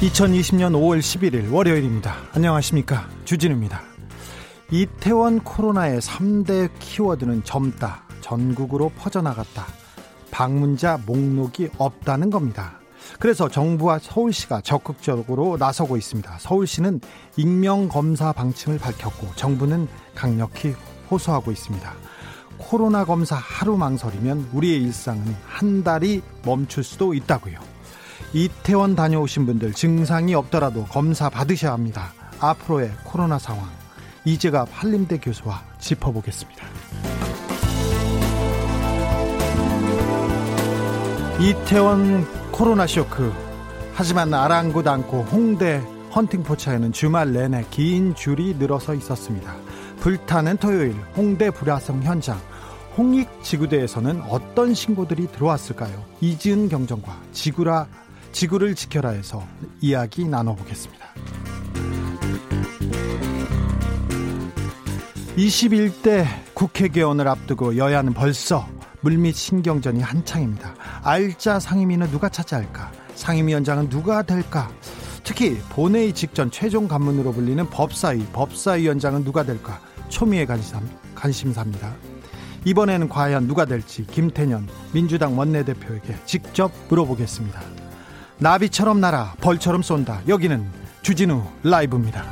2020년 5월 11일 월요일입니다. 안녕하십니까. 주진우입니다. 이태원 코로나의 3대 키워드는 젊다, 전국으로 퍼져나갔다, 방문자 목록이 없다는 겁니다. 그래서 정부와 서울시가 적극적으로 나서고 있습니다. 서울시는 익명검사 방침을 밝혔고 정부는 강력히 호소하고 있습니다. 코로나 검사 하루 망설이면 우리의 일상은 한 달이 멈출 수도 있다고요. 이태원 다녀오신 분들 증상이 없더라도 검사 받으셔야 합니다. 앞으로의 코로나 상황 이제가 한림대 교수와 짚어보겠습니다. 이태원 코로나 쇼크 하지만 아랑곳 않고 홍대 헌팅포차에는 주말 내내 긴 줄이 늘어서 있었습니다. 불타는 토요일 홍대 불화성 현장 홍익 지구대에서는 어떤 신고들이 들어왔을까요? 이지은 경정과 지구라 지구를 지켜라에서 이야기 나눠보겠습니다. 21대 국회 개원을 앞두고 여야는 벌써 물밑 신경전이 한창입니다. 알짜 상임위는 누가 차지할까? 상임위원장은 누가 될까? 특히 본회의 직전 최종 관문으로 불리는 법사위, 법사위원장은 누가 될까? 초미의 관심, 관심사입니다. 이번에는 과연 누가 될지 김태년 민주당 원내대표에게 직접 물어보겠습니다. 나비처럼 날아 벌처럼 쏜다. 여기는 주진우 라이브입니다.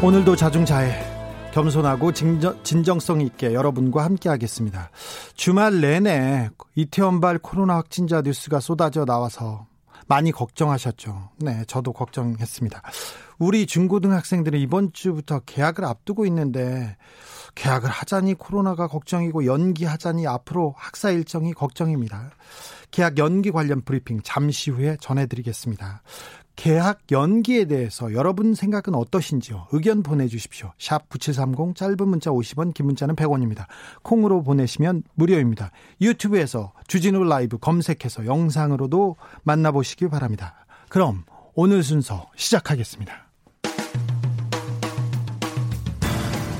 오늘도 자중자애 겸손하고 진정, 성 있게 여러분과 함께 하겠습니다. 주말 내내 이태원발 코로나 확진자 뉴스가 쏟아져 나와서 많이 걱정하셨죠. 네, 저도 걱정했습니다. 우리 중고등학생들은 이번 주부터 개학을 앞두고 있는데 개학을 하자니 코로나가 걱정이고 연기하자니 앞으로 학사 일정이 걱정입니다. 개학 연기 관련 브리핑 잠시 후에 전해드리겠습니다. 개학 연기에 대해서 여러분 생각은 어떠신지요? 의견 보내주십시오. 샵 9730 짧은 문자 50원 긴 문자는 100원입니다. 콩으로 보내시면 무료입니다. 유튜브에서 주진우 라이브 검색해서 영상으로도 만나보시기 바랍니다. 그럼 오늘 순서 시작하겠습니다.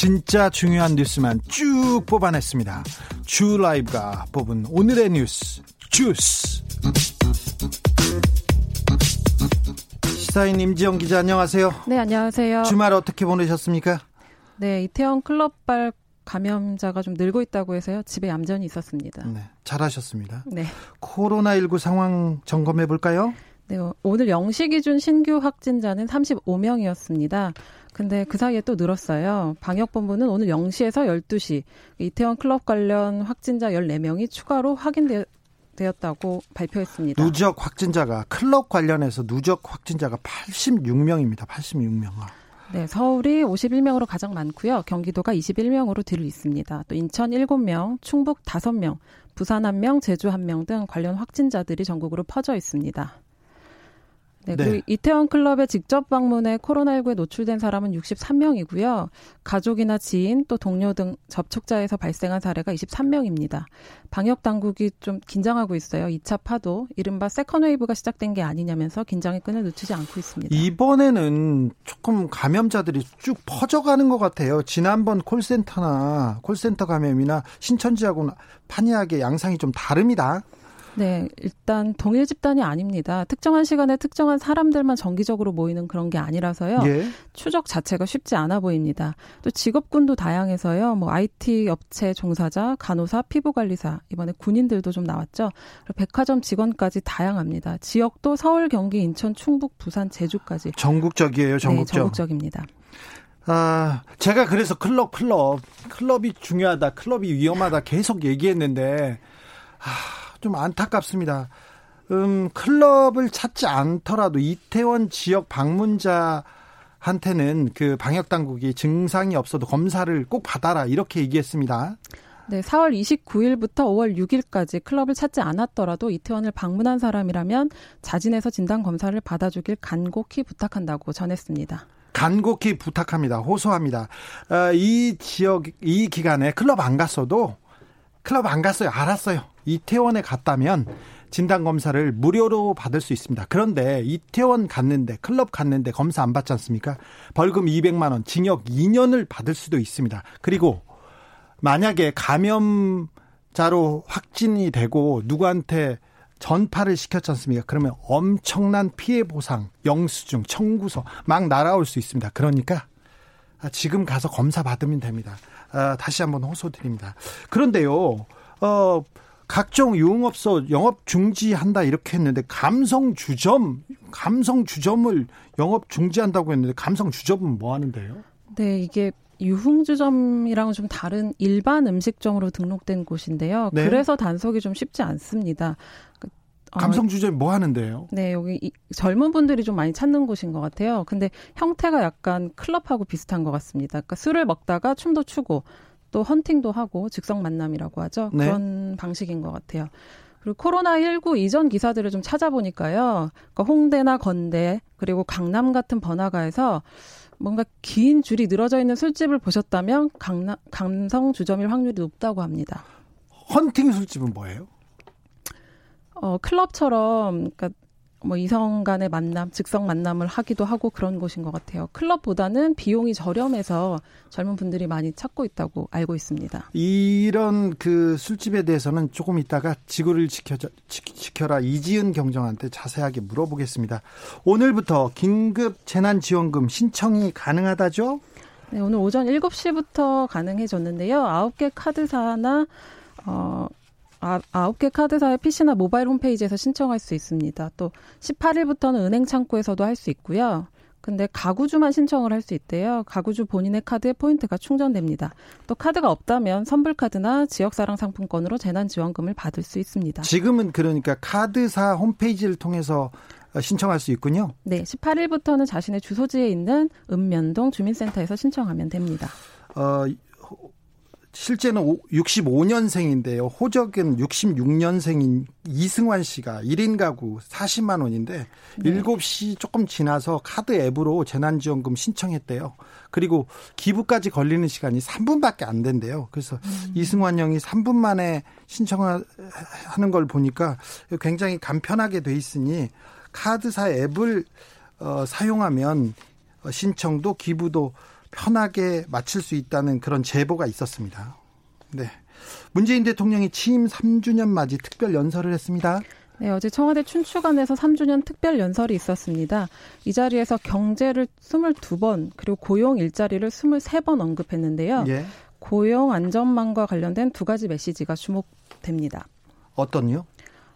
진짜 중요한 뉴스만 쭉 뽑아냈습니다. 주 라이브가 뽑은 오늘의 뉴스 주스. 시사인 임지영 기자 안녕하세요. 네, 안녕하세요. 주말 어떻게 보내셨습니까? 네, 이태원 클럽발 감염자가 좀 늘고 있다고 해서요. 집에 얌전히 있었습니다. 네, 잘하셨습니다. 네. 코로나19 상황 점검해 볼까요? 네, 오늘 0시 기준 신규 확진자는 35명이었습니다. 근데 그 사이에 또 늘었어요. 방역본부는 오늘 0시에서 12시 이태원 클럽 관련 확진자 14명이 추가로 확인되, 되었다고 발표했습니다. 누적 확진자가 클럽 관련해서 누적 확진자가 86명입니다. 86명. 네, 서울이 51명으로 가장 많고요. 경기도가 21명으로 뒤를 잇습니다. 또 인천 7명, 충북 5명, 부산 1명, 제주 1명 등 관련 확진자들이 전국으로 퍼져 있습니다. 네, 네. 그리고 이태원 클럽에 직접 방문해 코로나19에 노출된 사람은 63명이고요. 가족이나 지인 또 동료 등 접촉자에서 발생한 사례가 23명입니다. 방역 당국이 좀 긴장하고 있어요. 2차 파도, 이른바 second wave가 시작된 게 아니냐면서 긴장의 끈을 놓치지 않고 있습니다. 이번에는 조금 감염자들이 쭉 퍼져가는 것 같아요. 지난번 콜센터나 콜센터 감염이나 신천지하고는 판이하게 양상이 좀 다릅니다. 네, 일단 동일 집단이 아닙니다. 특정한 시간에 특정한 사람들만 정기적으로 모이는 그런 게 아니라서요. 예. 추적 자체가 쉽지 않아 보입니다. 또 직업군도 다양해서요. 뭐 IT 업체 종사자, 간호사, 피부관리사, 이번에 군인들도 좀 나왔죠. 그리고 백화점 직원까지 다양합니다. 지역도 서울, 경기, 인천, 충북, 부산, 제주까지. 전국적이에요, 전국적. 네, 전국적입니다. 아, 제가 그래서 클럽, 클럽, 클럽이 중요하다, 클럽이 위험하다 계속 얘기했는데, 아, 좀 안타깝습니다. 음, 클럽을 찾지 않더라도 이태원 지역 방문자 한테는 그 방역 당국이 증상이 없어도 검사를 꼭 받아라 이렇게 얘기했습니다. 네, 4월 29일부터 5월 6일까지 클럽을 찾지 않았더라도 이태원을 방문한 사람이라면 자진해서 진단 검사를 받아주길 간곡히 부탁한다고 전했습니다. 간곡히 부탁합니다. 호소합니다. 어, 이 지역 이 기간에 클럽 안 갔어도 클럽 안 갔어요. 알았어요. 이태원에 갔다면 진단 검사를 무료로 받을 수 있습니다. 그런데 이태원 갔는데 클럽 갔는데 검사 안 받지 않습니까? 벌금 200만 원, 징역 2년을 받을 수도 있습니다. 그리고 만약에 감염자로 확진이 되고 누구한테 전파를 시켰지 않습니까? 그러면 엄청난 피해 보상, 영수증, 청구서 막 날아올 수 있습니다. 그러니까 지금 가서 검사 받으면 됩니다. 아, 다시 한번 호소드립니다. 그런데요, 어, 각종 유흥업소 영업 중지한다 이렇게 했는데 감성 주점 감성 주점을 영업 중지한다고 했는데 감성 주점은 뭐 하는데요? 네, 이게 유흥주점이랑은 좀 다른 일반 음식점으로 등록된 곳인데요. 네. 그래서 단속이 좀 쉽지 않습니다. 어, 감성 주점 뭐 하는데요? 네, 여기 이, 젊은 분들이 좀 많이 찾는 곳인 것 같아요. 근데 형태가 약간 클럽하고 비슷한 것 같습니다. 그러니까 술을 먹다가 춤도 추고 또 헌팅도 하고 즉석 만남이라고 하죠. 네. 그런 방식인 것 같아요. 그리고 코로나19 이전 기사들을 좀 찾아보니까요. 그러니까 홍대나 건대 그리고 강남 같은 번화가에서 뭔가 긴 줄이 늘어져 있는 술집을 보셨다면 강남, 감성 주점일 확률이 높다고 합니다. 헌팅 술집은 뭐예요? 어, 클럽처럼 그러니까 뭐 이성 간의 만남, 즉석 만남을 하기도 하고 그런 곳인 것 같아요. 클럽보다는 비용이 저렴해서 젊은 분들이 많이 찾고 있다고 알고 있습니다. 이런 그 술집에 대해서는 조금 있다가 지구를 지켜, 지켜라 이지은 경정한테 자세하게 물어보겠습니다. 오늘부터 긴급 재난지원금 신청이 가능하다죠? 네, 오늘 오전 7시부터 가능해졌는데요. 9개 카드사나 어, 아, 아홉 개 카드사의 PC나 모바일 홈페이지에서 신청할 수 있습니다. 또 18일부터는 은행 창구에서도 할 수 있고요. 근데 가구주만 신청을 할 수 있대요. 가구주 본인의 카드에 포인트가 충전됩니다. 또 카드가 없다면 선불카드나 지역사랑 상품권으로 재난지원금을 받을 수 있습니다. 지금은 그러니까 카드사 홈페이지를 통해서 신청할 수 있군요. 네, 18일부터는 자신의 주소지에 있는 읍면동 주민센터에서 신청하면 됩니다. 어, 실제는 65년생인데요. 호적은 66년생인 이승환 씨가 1인 가구 40만 원인데 네. 7시 조금 지나서 카드 앱으로 재난지원금 신청했대요. 그리고 기부까지 걸리는 시간이 3분밖에 안 된대요. 그래서 음. 이승환 형이 3분 만에 신청하는 걸 보니까 굉장히 간편하게 돼 있으니 카드사 앱을 어, 사용하면 신청도 기부도 편하게 마칠 수 있다는 그런 제보가 있었습니다. 네. 문재인 대통령이 취임 3주년 맞이 특별 연설을 했습니다. 네, 어제 청와대 춘추관에서 3주년 특별 연설이 있었습니다. 이 자리에서 경제를 22번, 그리고 고용 일자리를 23번 언급했는데요. 예. 고용 안전망과 관련된 두 가지 메시지가 주목됩니다. 어떤요?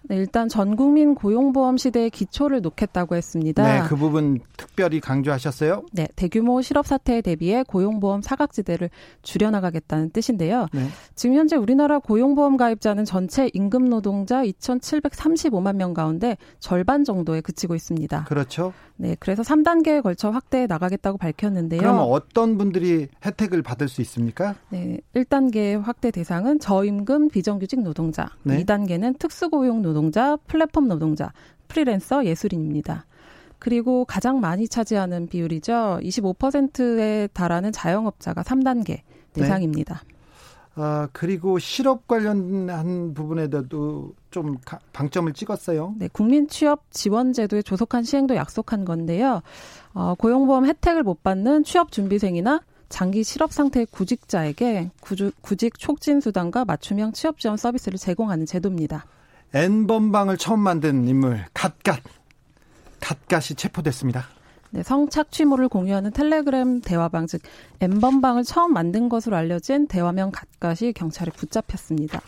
네, 일단 전 국민 고용보험 시대의 기초를 놓겠다고 했습니다. 네, 그 부분 특별히 강조하셨어요? 네, 대규모 실업 사태에 대비해 고용보험 사각지대를 줄여나가겠다는 뜻인데요. 네. 지금 현재 우리나라 고용보험 가입자는 전체 임금 노동자 2,735만 명 가운데 절반 정도에 그치고 있습니다. 그렇죠. 네, 그래서 3단계에 걸쳐 확대해 나가겠다고 밝혔는데요. 그러면 어떤 분들이 혜택을 받을 수 있습니까? 네, 1단계 확대 대상은 저임금 비정규직 노동자, 네. 2단계는 특수고용 노동자, 플랫폼 노동자, 프리랜서, 예술인입니다. 그리고 가장 많이 차지하는 비율이죠. 25%에 달하는 자영업자가 3단계 대상입니다. 네. 아, 그리고 실업 관련한 부분에도 좀 방점을 찍었어요. 네, 국민 취업 지원 제도의 조속한 시행도 약속한 건데요. 어, 고용보험 혜택을 못 받는 취업 준비생이나 장기 실업 상태의 구직자에게 구직 촉진 수단과 맞춤형 취업 지원 서비스를 제공하는 제도입니다. N번방을 처음 만든 인물 갓갓 갓갓이 체포됐습니다. 네, 성착취물을 공유하는 텔레그램 대화방 즉 N번방을 처음 만든 것으로 알려진 대화명 갓갓이 경찰에 붙잡혔습니다.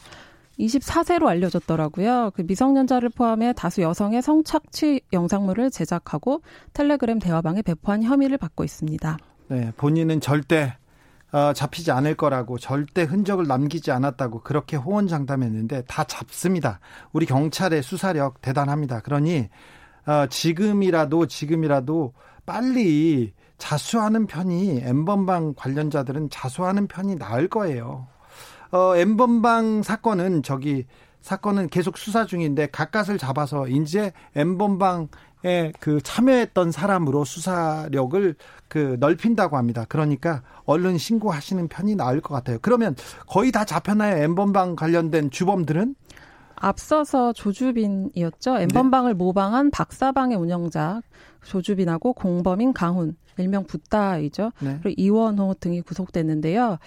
24세로 알려졌더라고요. 그 미성년자를 포함해 다수 여성의 성착취 영상물을 제작하고 텔레그램 대화방에 배포한 혐의를 받고 있습니다. 네, 본인은 절대 어, 잡히지 않을 거라고 절대 흔적을 남기지 않았다고 그렇게 호언장담했는데 다 잡습니다. 우리 경찰의 수사력 대단합니다. 그러니 어, 지금이라도 지금이라도 빨리 자수하는 편이 엠번방 관련자들은 자수하는 편이 나을 거예요. 어, 엠번방 사건은 저기 사건은 계속 수사 중인데 가까스를 잡아서 이제 엠번방에 그 참여했던 사람으로 수사력을 그 넓힌다고 합니다. 그러니까 얼른 신고하시는 편이 나을 것 같아요. 그러면 거의 다 잡혔나요? 엠번방 관련된 주범들은? 앞서서 조주빈이었죠. 엠번방을 네. 모방한 박사방의 운영자 조주빈하고 공범인 강훈, 일명 붓다이죠. 네. 그리고 이원호 등이 구속됐는데요.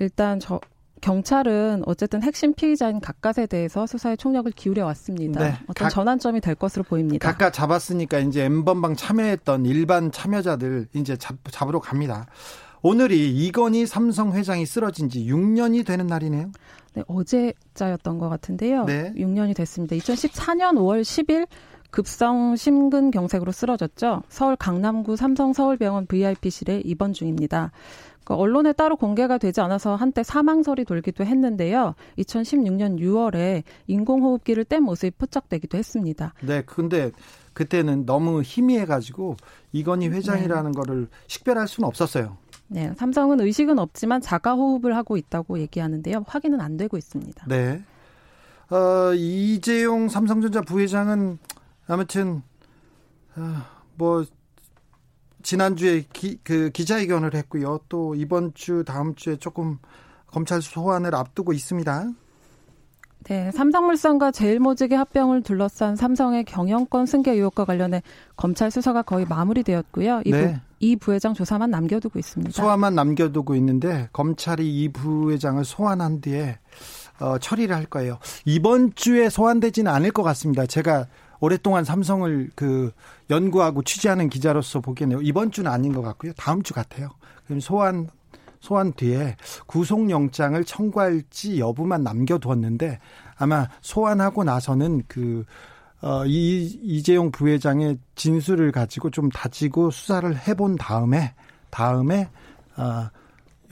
일단 저 경찰은 어쨌든 핵심 피의자인 각각에 대해서 수사에 총력을 기울여 왔습니다. 네. 어떤 각, 전환점이 될 것으로 보입니다. 각각 잡았으니까 이제 엠번방 참여했던 일반 참여자들 이제 잡, 잡으러 갑니다. 오늘이 이건희 삼성 회장이 쓰러진 지 6년이 되는 날이네요. 네, 어제자였던 것 같은데요. 네. 6년이 됐습니다. 2014년 5월 10일 급성 심근경색으로 쓰러졌죠. 서울 강남구 삼성 서울병원 VIP실에 입원 중입니다. 그 언론에 따로 공개가 되지 않아서 한때 사망설이 돌기도 했는데요. 2016년 6월에 인공호흡기를 뗀 모습이 포착되기도 했습니다. 네, 근데 그때는 너무 희미해가지고 이건희 회장이라는 네. 거를 식별할 수는 없었어요. 네, 삼성은 의식은 없지만 자가 호흡을 하고 있다고 얘기하는데요. 확인은 안 되고 있습니다. 네. 어, 이재용 삼성전자 부회장은 아무튼 어, 뭐 지난주에 기, 그 기자회견을 했고요. 또 이번 주 다음 주에 조금 검찰 소환을 앞두고 있습니다. 네, 삼성물산과 제일모직의 합병을 둘러싼 삼성의 경영권 승계 의혹과 관련해 검찰 수사가 거의 마무리되었고요. 이, 네. 부, 이 부회장 조사만 남겨두고 있습니다. 소환만 남겨두고 있는데 검찰이 이 부회장을 소환한 뒤에 어, 처리를 할 거예요. 이번 주에 소환되지는 않을 것 같습니다. 제가 오랫동안 삼성을 그 연구하고 취재하는 기자로서 보기에는 이번 주는 아닌 것 같고요. 다음 주 같아요. 그럼 소환 소환 뒤에 구속영장을 청구할지 여부만 남겨두었는데 아마 소환하고 나서는 그 어, 이, 이재용 부회장의 진술을 가지고 좀 다지고 수사를 해본 다음에, 다음에, 어,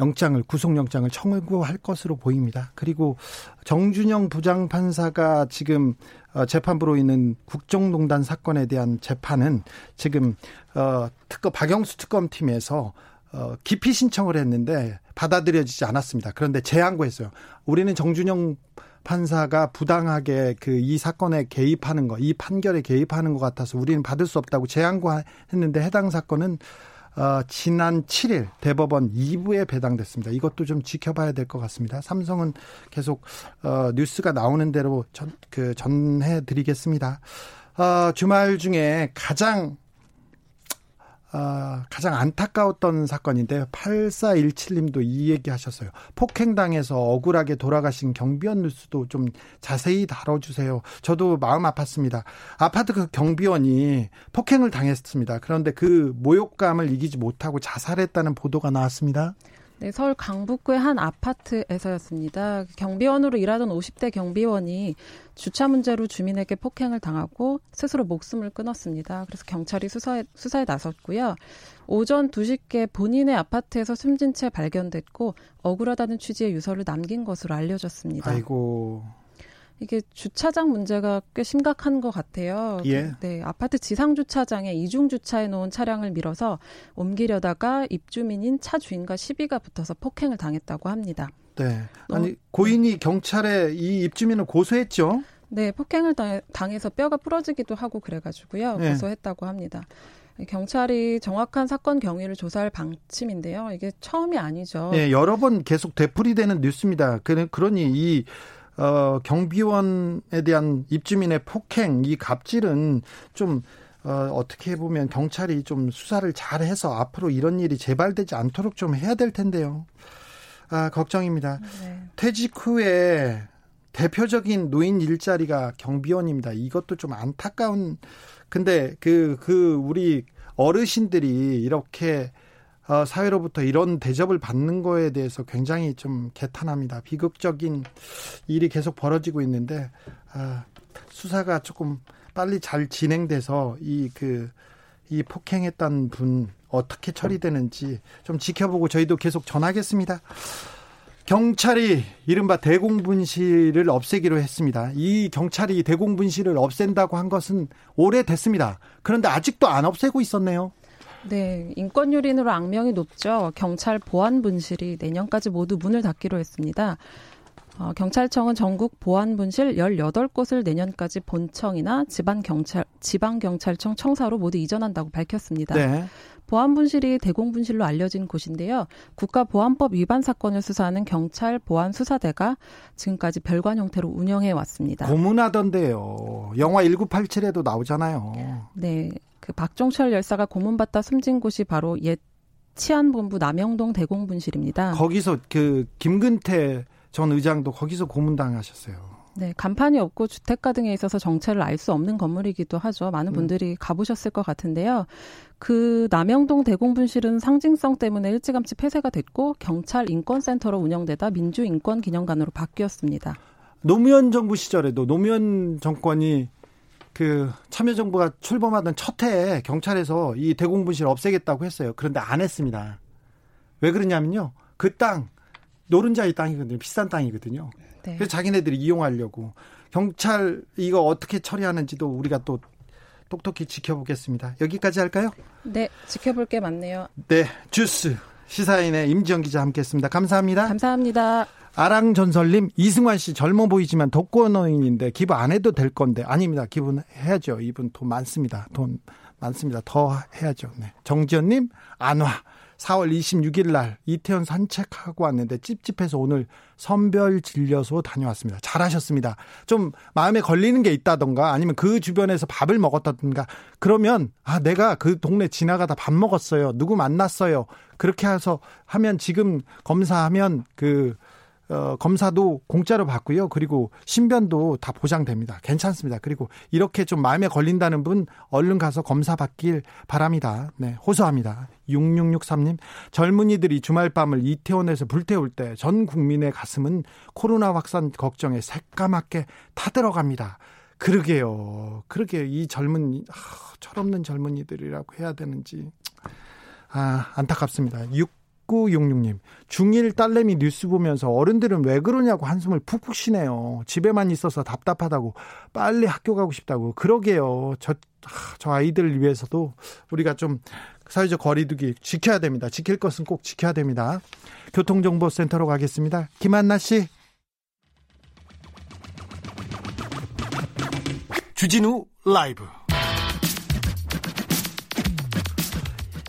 영장을 구속영장을 청구할 것으로 보입니다. 그리고 정준영 부장판사가 지금 어, 재판부로 있는 국정농단 사건에 대한 재판은 지금 어 특검 박영수 특검팀에서 어 기피 신청을 했는데 받아들여지지 않았습니다. 그런데 재항고했어요. 우리는 정준영 판사가 부당하게 그 이 사건에 개입하는 거, 이 판결에 개입하는 것 같아서 우리는 받을 수 없다고 재항고했는데 해당 사건은 어, 지난 7일 대법원 2부에 배당됐습니다. 이것도 좀 지켜봐야 될 것 같습니다. 삼성은 계속 어, 뉴스가 나오는 대로 전, 그 전해드리겠습니다. 어, 주말 중에 가장 아, 가장 안타까웠던 사건인데요. 8417님도 이 얘기 하셨어요. 폭행당해서 억울하게 돌아가신 경비원 뉴스도 좀 자세히 다뤄주세요. 저도 마음 아팠습니다. 아파트 그 경비원이 폭행을 당했습니다. 그런데 그 모욕감을 이기지 못하고 자살했다는 보도가 나왔습니다. 네, 서울 강북구의 한 아파트에서였습니다. 경비원으로 일하던 50대 경비원이 주차 문제로 주민에게 폭행을 당하고 스스로 목숨을 끊었습니다. 그래서 경찰이 수사에, 수사에 나섰고요. 오전 2시께 본인의 아파트에서 숨진 채 발견됐고 억울하다는 취지의 유서를 남긴 것으로 알려졌습니다. 아이고. 이게 주차장 문제가 꽤 심각한 것 같아요. 예. 네, 아파트 지상 주차장에 이중 주차해 놓은 차량을 밀어서 옮기려다가 입주민인 차 주인과 시비가 붙어서 폭행을 당했다고 합니다. 네. 아니 고인이 경찰에 이 입주민을 고소했죠. 네, 폭행을 당해서 뼈가 부러지기도 하고 그래가지고요 네. 고소했다고 합니다. 경찰이 정확한 사건 경위를 조사할 방침인데요. 이게 처음이 아니죠. 네, 여러 번 계속 되풀이되는 뉴스입니다. 그러니 이 어, 경비원에 대한 입주민의 폭행, 이 갑질은 좀 어, 어떻게 보면 경찰이 좀 수사를 잘 해서 앞으로 이런 일이 재발되지 않도록 좀 해야 될 텐데요. 아, 걱정입니다. 네. 퇴직 후에 대표적인 노인 일자리가 경비원입니다. 이것도 좀 안타까운 근데 그그 그 우리 어르신들이 이렇게 어, 사회로부터 이런 대접을 받는 거에 대해서 굉장히 좀 개탄합니다. 비극적인 일이 계속 벌어지고 있는데 아, 수사가 조금 빨리 잘 진행돼서 이 그 이 폭행했던 분 어떻게 처리되는지 좀 지켜보고 저희도 계속 전하겠습니다. 경찰이 이른바 대공분실을 없애기로 했습니다. 이 경찰이 대공분실을 없앤다고 한 것은 오래됐습니다. 그런데 아직도 안 없애고 있었네요. 네, 인권 유린으로 악명이 높죠. 경찰 보안 분실이 내년까지 모두 문을 닫기로 했습니다. 어, 경찰청은 전국 보안 분실 18곳을 내년까지 본청이나 지방 경찰 지방 경찰청 청사로 모두 이전한다고 밝혔습니다. 네. 보안 분실이 대공 분실로 알려진 곳인데요. 국가보안법 위반 사건을 수사하는 경찰 보안 수사대가 지금까지 별관 형태로 운영해 왔습니다. 고문하던데요. 영화 1987에도 나오잖아요. 네. 그 박종철 열사가 고문받다 숨진 곳이 바로 옛 치안본부 남영동 대공분실입니다. 거기서 그 김근태 전 의장도 거기서 고문당하셨어요. 네, 간판이 없고 주택가 등에 있어서 정체를 알 수 없는 건물이기도 하죠. 많은 음. 분들이 가보셨을 것 같은데요. 그 남영동 대공분실은 상징성 때문에 일찌감치 폐쇄가 됐고 경찰 인권센터로 운영되다 민주인권기념관으로 바뀌었습니다. 노무현 정부 시절에도 노무현 정권이 그 참여정부가 출범하던 첫 해에 경찰에서 이 대공분실 없애겠다고 했어요. 그런데 안 했습니다. 왜 그러냐면요. 그 땅, 노른자의 땅이거든요. 비싼 땅이거든요. 네. 그래서 자기네들이 이용하려고. 경찰 이거 어떻게 처리하는지도 우리가 또 똑똑히 지켜보겠습니다. 여기까지 할까요? 네, 지켜볼 게 많네요. 네, 주스 시사인의 임지영 기자 함께했습니다. 감사합니다. 감사합니다. 아랑전설님, 이승환 씨 젊어 보이지만 독거노인인데 기부 안 해도 될 건데 아닙니다. 기부는 해야죠. 이분 돈 많습니다. 돈 많습니다. 더 해야죠. 네. 정지현님, 안 와. 4월 26일 날 이태원 산책하고 왔는데 찝찝해서 오늘 선별 진료소 다녀왔습니다. 잘하셨습니다. 좀 마음에 걸리는 게 있다던가 아니면 그 주변에서 밥을 먹었다던가 그러면 아 내가 그 동네 지나가다 밥 먹었어요. 누구 만났어요. 그렇게 해서 하면 지금 검사하면 그 어, 검사도 공짜로 받고요. 그리고 신변도 다 보장됩니다. 괜찮습니다. 그리고 이렇게 좀 마음에 걸린다는 분 얼른 가서 검사 받길 바랍니다. 네, 호소합니다. 6663님, 젊은이들이 주말 밤을 이태원에서 불태울 때 전 국민의 가슴은 코로나 확산 걱정에 새까맣게 타들어갑니다. 그러게요. 그러게 이 젊은 아, 철없는 젊은이들이라고 해야 되는지 아 안타깝습니다. 6 6966님, 중1 딸내미 뉴스 보면서 어른들은 왜 그러냐고 한숨을 푹푹 쉬네요. 집에만 있어서 답답하다고, 빨리 학교 가고 싶다고. 그러게요. 저, 저 아이들을 위해서도 우리가 좀 사회적 거리두기 지켜야 됩니다. 지킬 것은 꼭 지켜야 됩니다. 교통정보센터로 가겠습니다. 김한나 씨. 주진우 라이브.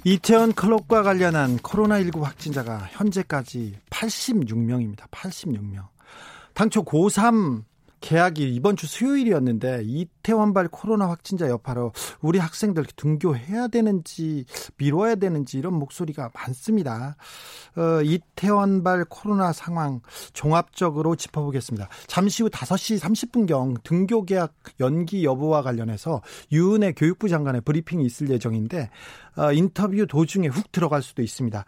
이태원 클럽과 관련한 코로나19 확진자가 현재까지 86명입니다. 86명. 당초 고3 개학이 이번 주 수요일이었는데 이태원발 코로나 확진자 여파로 우리 학생들 등교해야 되는지 미뤄야 되는지 이런 목소리가 많습니다. 어, 이태원발 코로나 상황 종합적으로 짚어보겠습니다. 잠시 후 5시 30분경 등교 계약 연기 여부와 관련해서 유은혜 교육부 장관의 브리핑이 있을 예정인데 어, 인터뷰 도중에 훅 들어갈 수도 있습니다.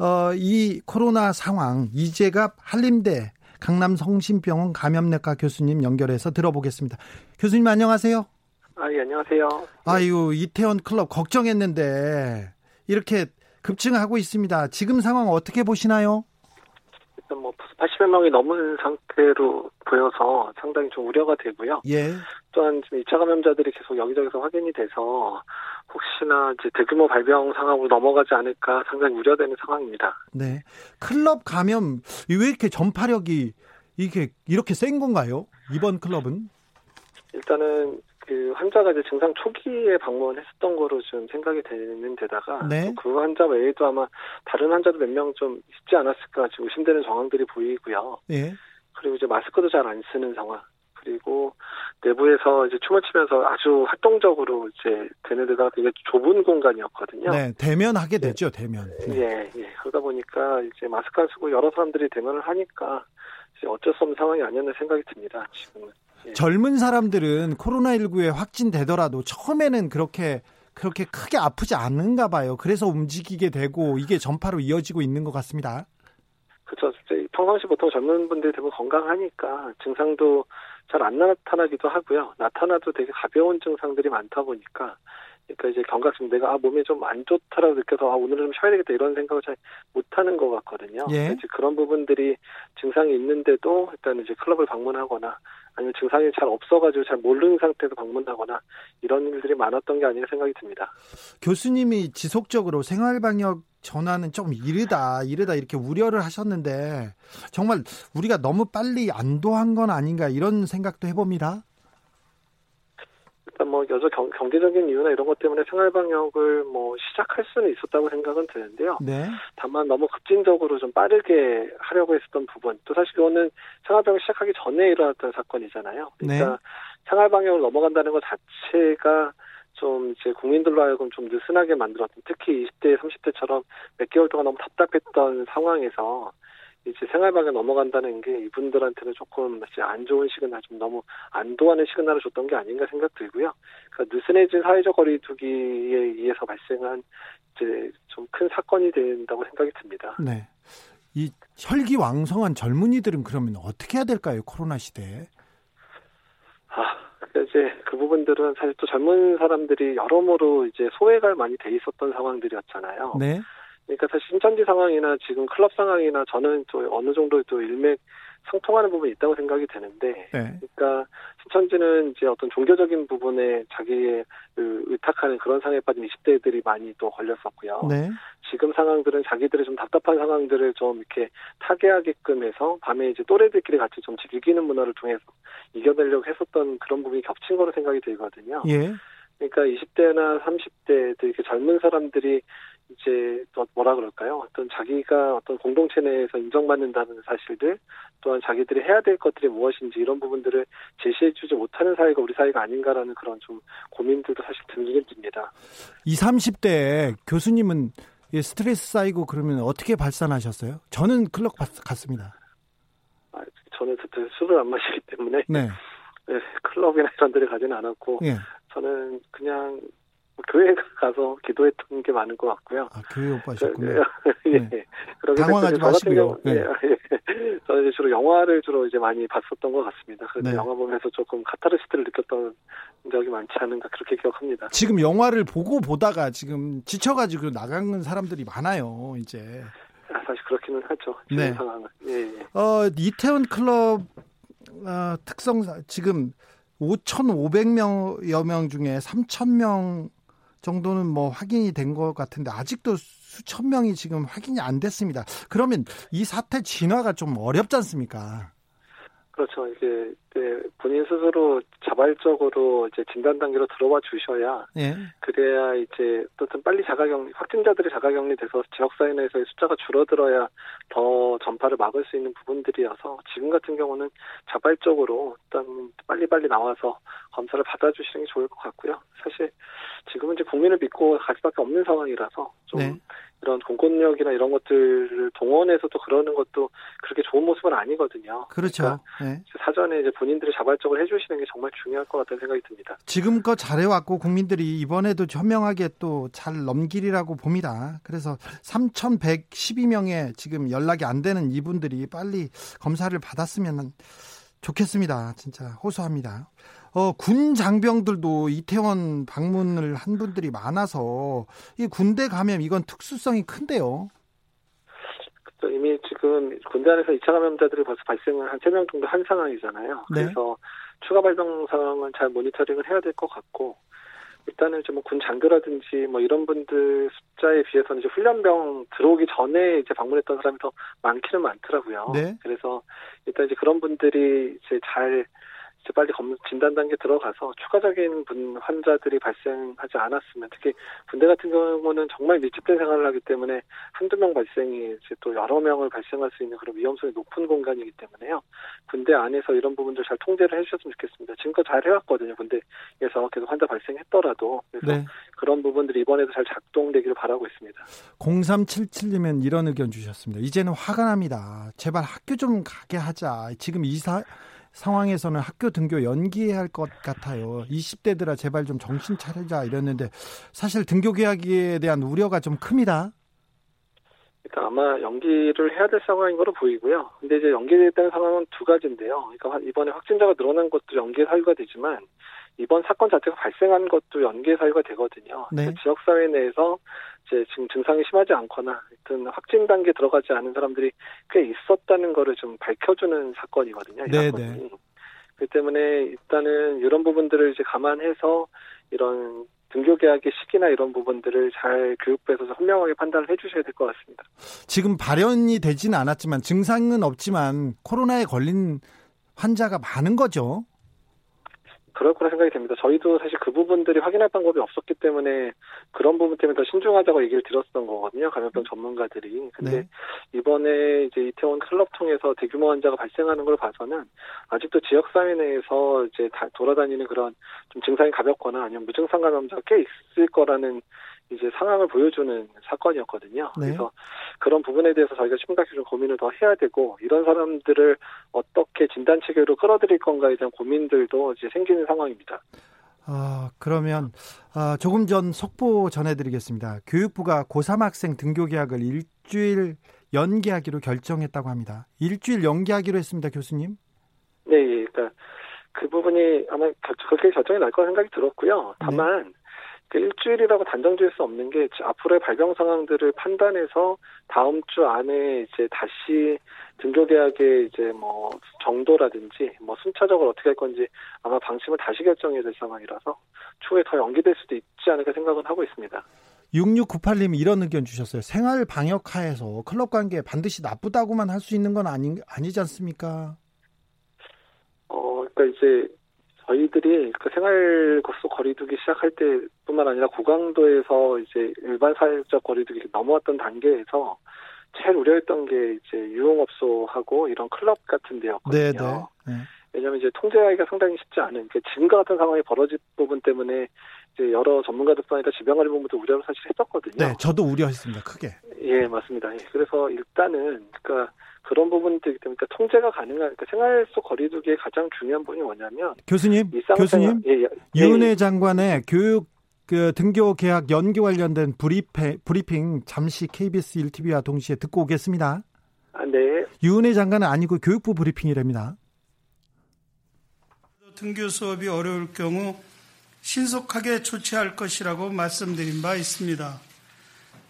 어, 이 코로나 상황 이재갑 한림대 강남 성심병원 감염내과 교수님 연결해서 들어보겠습니다. 교수님 안녕하세요. 아, 예, 안녕하세요. 아유, 이태원 클럽 걱정했는데 이렇게 급증하고 있습니다. 지금 상황 어떻게 보시나요? 일단 뭐 80여 명이 넘은 상태로 보여서 상당히 좀 우려가 되고요. 예. 또한 지금 2차 감염자들이 계속 여기저기서 확인이 돼서 혹시나 이제 대규모 발병 상황으로 넘어가지 않을까 상당히 우려되는 상황입니다. 네. 클럽 감염 왜 이렇게 전파력이 이게 이렇게 센 건가요? 이번 클럽은? 일단은 그 환자가 이제 증상 초기에 방문했었던 거로 좀 생각이 되는 데다가 네. 그 환자 외에도 아마 다른 환자도 몇 명 좀 있지 않았을까 지금 의심되는 정황들이 보이고요. 예. 그리고 이제 마스크도 잘 안 쓰는 상황. 그리고 내부에서 이제 춤을 추면서 아주 활동적으로 이제 되는 데다가 되게 좁은 공간이었거든요. 네, 대면하게 되죠, 대면. 네. 예, 예. 그러다 보니까 이제 마스크 안 쓰고 여러 사람들이 대면을 하니까 어쩔 수 없는 상황이 아니었나 생각이 듭니다. 지금은. 예. 젊은 사람들은 코로나19에 확진되더라도 처음에는 그렇게 그렇게 크게 아프지 않은가 봐요. 그래서 움직이게 되고 이게 전파로 이어지고 있는 것 같습니다. 그렇죠. 평상시 보통 젊은 분들이 대부분 건강하니까 증상도 잘 안 나타나기도 하고요. 나타나도 되게 가벼운 증상들이 많다 보니까 그러니까 이제 경각심 내가 아 몸이 좀 안 좋다라고 느껴서 아 오늘은 좀 쉬어야 되겠다 이런 생각을 잘 못하는 것 같거든요. 예. 이제 그런 부분들이 증상이 있는데도 일단 이제 클럽을 방문하거나 아니면 증상이 잘 없어가지고 잘 모르는 상태에서 방문하거나 이런 일들이 많았던 게 아닌가 생각이 듭니다. 교수님이 지속적으로 생활방역 전환은 좀 이르다, 이르다 이렇게 우려를 하셨는데 정말 우리가 너무 빨리 안도한 건 아닌가 이런 생각도 해봅니다. 일단 뭐 여러 경, 경제적인 이유나 이런 것 때문에 생활 방역을 뭐 시작할 수는 있었다고 생각은 드는데요. 네. 다만 너무 급진적으로 좀 빠르게 하려고 했었던 부분. 또 사실 이거는 생활 방역 시작하기 전에 일어났던 사건이잖아요. 그러니까 네. 생활 방역을 넘어간다는 것 자체가 좀 이제 국민들로 하여금 좀 느슨하게 만들었던 특히 20대, 30대처럼 몇 개월 동안 너무 답답했던 상황에서 이제 생활방에 넘어간다는 게 이분들한테는 조금 안 좋은 시그널, 좀 너무 안도하는 시그널을 줬던 게 아닌가 생각 들고요. 그러니까 느슨해진 사회적 거리두기에 의해서 발생한 이제 좀 큰 사건이 된다고 생각이 듭니다. 네. 이 혈기왕성한 젊은이들은 그러면 어떻게 해야 될까요? 코로나 시대에? 아, 그러니까 이제 그 부분들은 사실 또 젊은 사람들이 여러모로 이제 소외가 많이 돼 있었던 상황들이었잖아요. 네. 그러니까 사실 신천지 상황이나 지금 클럽 상황이나 저는 또 어느 정도 또 일맥 상통하는 부분이 있다고 생각이 되는데, 네. 그러니까 신천지는 이제 어떤 종교적인 부분에 자기의 그 의탁하는 그런 상황에 빠진 20대들이 많이 또 걸렸었고요. 네. 지금 상황들은 자기들의 좀 답답한 상황들을 좀 이렇게 타개하게끔 해서 밤에 이제 또래들끼리 같이 좀 즐기는 문화를 통해서 이겨내려고 했었던 그런 부분이 겹친 거로 생각이 들거든요. 예. 그러니까 20대나 30대 이렇게 젊은 사람들이 이제 또 뭐라 그럴까요? 어떤 자기가 어떤 공동체 내에서 인정받는다는 사실들 또한 자기들이 해야 될 것들이 무엇인지 이런 부분들을 제시해주지 못하는 사회가 우리 사회가 아닌가라는 그런 좀 고민들도 사실 들긴 듭니다. 20, 30대 교수님은 스트레스 쌓이고 그러면 어떻게 발산하셨어요? 저는 클럽 갔습니다. 아, 저는 술을 안 마시기 때문에 네. 네, 클럽이나 이런 데를 가지는 않았고 예. 저는 그냥 교회 가서 기도했던 게 많은 것 같고요. 아, 교회 오빠셨군요. 예. 네. 당황하지 마시고요. 네. 예. 저는 주로 영화를 주로 이제 많이 봤었던 것 같습니다. 그래서 네. 영화 보면서 조금 카타르시스를 느꼈던 적이 많지 않은가 그렇게 기억합니다. 지금 영화를 보고 보다가 지금 지쳐가지고 나가는 사람들이 많아요. 이제. 아, 사실 그렇기는 하죠. 네. 상황은. 예, 예. 어, 이태원 클럽 어, 특성 지금 5,500명여 명 중에 3,000명 정도는 뭐 확인이 된 것 같은데 아직도 수천 명이 지금 확인이 안 됐습니다. 그러면 이 사태 진화가 좀 어렵지 않습니까? 그렇죠. 이게 네, 본인 스스로 자발적으로 이제 진단 단계로 들어와 주셔야 예. 그래야 이제 어떤 빨리 자가격리 확진자들이 자가격리 돼서 지역 사회 내에서의 숫자가 줄어들어야 더 전파를 막을 수 있는 부분들이어서 지금 같은 경우는 자발적으로 일단 빨리 빨리 나와서 검사를 받아주시는 게 좋을 것 같고요. 사실 지금은 이제 국민을 믿고 갈 수밖에 없는 상황이라서 좀 네. 이런 공권력이나 이런 것들을 동원해서 또 그러는 것도 그렇게 좋은 모습은 아니거든요. 그렇죠. 그러니까 네. 사전에 이제 본인들이 자발적으로 해주시는 게 정말 중요할 것 같다는 생각이 듭니다. 지금껏 잘해왔고 국민들이 이번에도 현명하게 또 잘 넘기리라고 봅니다. 그래서 3,112명의 지금 연락이 안 되는 이분들이 빨리 검사를 받았으면 좋겠습니다. 진짜 호소합니다. 어, 군 장병들도 이태원 방문을 한 분들이 많아서 이 군대 감염 이건 특수성이 큰데요. 이미 지금 군대 안에서 2차 감염자들이 벌써 발생을 한 3명 정도 한 상황이잖아요. 네. 그래서 추가 발병 상황은 잘 모니터링을 해야 될 것 같고 일단은 좀군 뭐 장교라든지 뭐 이런 분들 숫자에 비해서는 이제 훈련병 들어오기 전에 이제 방문했던 사람이 더 많기는 많더라고요. 네. 그래서 일단 이제 그런 분들이 이제 잘 빨리 진단 단계 들어가서 추가적인 분 환자들이 발생하지 않았으면 특히 군대 같은 경우는 정말 밀집된 생활을 하기 때문에 한두 명 발생이 이제 또 여러 명을 발생할 수 있는 그런 위험성이 높은 공간이기 때문에요. 군대 안에서 이런 부분들 잘 통제를 해주셨으면 좋겠습니다. 지금껏 잘 해왔거든요. 군대에서 계속 환자 발생했더라도 그래서 네. 그런 부분들이 이번에도 잘 작동되기를 바라고 있습니다. 0377님은 이런 의견 주셨습니다. 이제는 화가 납니다. 제발 학교 좀 가게 하자. 지금 이사 상황에서는 학교 등교 연기해야 할 것 같아요. 20대들아 제발 좀 정신 차리자 이랬는데 사실 등교 계약에 대한 우려가 좀 큽니다. 그러니까 아마 연기를 해야 될 상황인 거로 보이고요. 근데 이제 연기됐다는 상황은 두 가지인데요. 그러니까 이번에 확진자가 늘어난 것도 연기에 사유가 되지만 이번 사건 자체가 발생한 것도 연기에 사유가 되거든요. 네. 지역 사회 내에서 이제 지금 증상이 심하지 않거나 하여튼 확진 단계 들어가지 않은 사람들이 꽤 있었다는 거를 좀 밝혀주는 사건이거든요. 이 네, 사건이. 네. 그 때문에 일단은 이런 부분들을 이제 감안해서 이런 등교 계약의 시기나 이런 부분들을 잘 교육부에서 현명하게 판단을 해주셔야 될 것 같습니다. 지금 발현이 되지는 않았지만 증상은 없지만 코로나에 걸린 환자가 많은 거죠. 그럴 거라 생각이 됩니다. 저희도 사실 그 부분들이 확인할 방법이 없었기 때문에 그런 부분 때문에 더 신중하다고 얘기를 드렸던 거거든요. 감염병 전문가들이. 근데 네. 이번에 이제 이태원 클럽 통해서 대규모 환자가 발생하는 걸 봐서는 아직도 지역 사회 내에서 이제 다 돌아다니는 그런 좀 증상이 가볍거나 아니면 무증상 감염자가 꽤 있을 거라는 이제 상황을 보여주는 사건이었거든요. 네. 그래서 그런 부분에 대해서 저희가 심각히 좀 고민을 더 해야 되고 이런 사람들을 어떻게 진단 체계로 끌어들일 건가에 대한 고민들도 이제 생기는 상황입니다. 아, 그러면 아, 조금 전 속보 전해드리겠습니다. 교육부가 고3 학생 등교 계약을 일주일 연기하기로 결정했다고 합니다. 일주일 연기하기로 했습니다, 교수님. 네, 예, 그러니까 그 부분이 아마 그렇게 결정이 날 거라 생각이 들었고요. 다만 네. 그 일주일이라고 단정 지을 수 없는 게 앞으로의 발병 상황들을 판단해서 다음 주 안에 이제 다시 등교 계약의 이제 뭐 정도라든지 뭐 순차적으로 어떻게 할 건지 아마 방침을 다시 결정해야 될 상황이라서 추후에 더 연기될 수도 있지 않을까 생각은 하고 있습니다. 6698님 이런 의견 주셨어요. 생활 방역 하에서 클럽 관계 반드시 나쁘다고만 할 수 있는 건 아니, 아니지 않습니까? 어, 그러니까 이제 저희들이 그 생활 속 거리두기 시작할 때뿐만 아니라 고강도에서 이제 일반 사회적 거리두기 넘어왔던 단계에서 제일 우려했던 게 이제 유흥업소하고 이런 클럽 같은 데였거든요. 네네. 네. 네. 왜냐하면 이제 통제하기가 상당히 쉽지 않은 그 지금과 같은 상황이 벌어질 부분 때문에 이제 여러 전문가들뿐 아니라 질병관리본부도 우려를 사실 했었거든요. 네, 저도 우려했습니다. 크게. 예, 맞습니다. 예, 그래서 일단은 그러니까 그런 부분들이기 때문에 그러니까 통제가 가능한 그러니까 생활 속 거리두기의 가장 중요한 부분이 뭐냐면 교수님, 교수님, 예, 예, 유은혜 예. 장관의 교육 그 등교 계약 연기 관련된 브리페, 브리핑 잠시 KBS 1TV와 동시에 듣고 오겠습니다. 아, 네. 유은혜 장관은 아니고 교육부 브리핑이랍니다. 등교 수업이 어려울 경우 신속하게 조치할 것이라고 말씀드린 바 있습니다.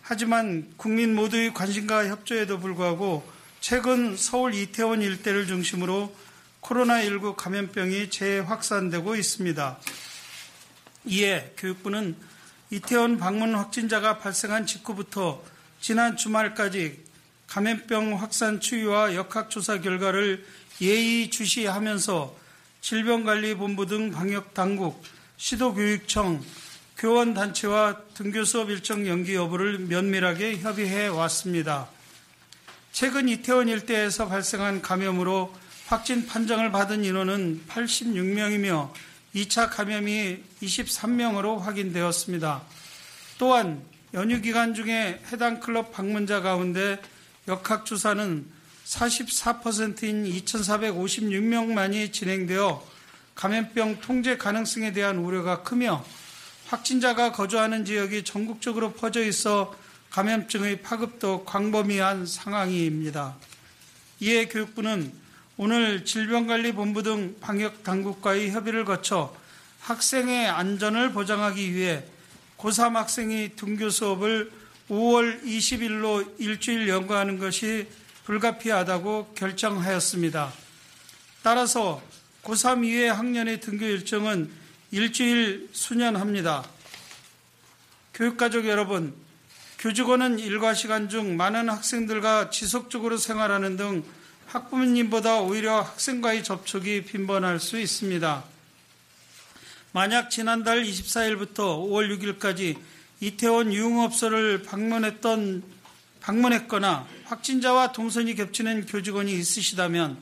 하지만 국민 모두의 관심과 협조에도 불구하고 최근 서울 이태원 일대를 중심으로 코로나19 감염병이 재확산되고 있습니다. 이에 교육부는 이태원 방문 확진자가 발생한 직후부터 지난 주말까지 감염병 확산 추이와 역학조사 결과를 예의주시하면서 질병관리본부 등 방역당국, 시도교육청, 교원단체와 등교수업 일정 연기 여부를 면밀하게 협의해 왔습니다. 최근 이태원 일대에서 발생한 감염으로 확진 판정을 받은 인원은 86명이며 2차 감염이 23명으로 확인되었습니다. 또한 연휴 기간 중에 해당 클럽 방문자 가운데 역학주사는 44%인 2,456명만이 진행되어 감염병 통제 가능성에 대한 우려가 크며 확진자가 거주하는 지역이 전국적으로 퍼져 있어 감염증의 파급도 광범위한 상황입니다. 이에 교육부는 오늘 질병관리본부 등 방역 당국과의 협의를 거쳐 학생의 안전을 보장하기 위해 고3 학생이 등교 수업을 5월 20일로 일주일 연구하는 것이 불가피하다고 결정하였습니다. 따라서 고3 이외 학년의 등교 일정은 일주일 수년합니다. 교육가족 여러분, 교직원은 일과 시간 중 많은 학생들과 지속적으로 생활하는 등 학부모님보다 오히려 학생과의 접촉이 빈번할 수 있습니다. 만약 지난달 24일부터 5월 6일까지 이태원 유흥업소를 방문했던 방문했거나 확진자와 동선이 겹치는 교직원이 있으시다면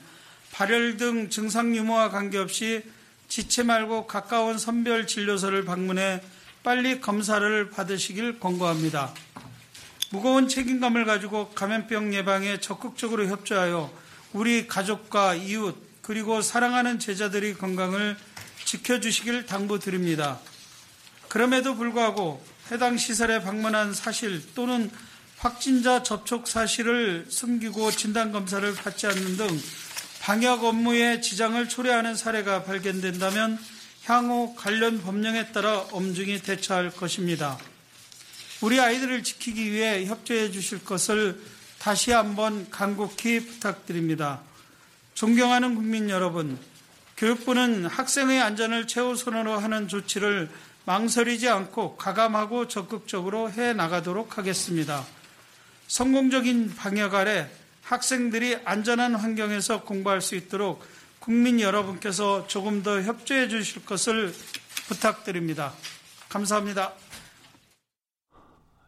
발열 등 증상 유무와 관계없이 지체 말고 가까운 선별 진료소를 방문해 빨리 검사를 받으시길 권고합니다. 무거운 책임감을 가지고 감염병 예방에 적극적으로 협조하여 우리 가족과 이웃 그리고 사랑하는 제자들의 건강을 지켜주시길 당부드립니다. 그럼에도 불구하고 해당 시설에 방문한 사실 또는 확진자 접촉 사실을 숨기고 진단검사를 받지 않는 등 방역 업무에 지장을 초래하는 사례가 발견된다면 향후 관련 법령에 따라 엄중히 대처할 것입니다. 우리 아이들을 지키기 위해 협조해 주실 것을 다시 한번 간곡히 부탁드립니다. 존경하는 국민 여러분, 교육부는 학생의 안전을 최우선으로 하는 조치를 망설이지 않고 가감하고 적극적으로 해 나가도록 하겠습니다. 성공적인 방역 아래 학생들이 안전한 환경에서 공부할 수 있도록 국민 여러분께서 조금 더 협조해 주실 것을 부탁드립니다. 감사합니다.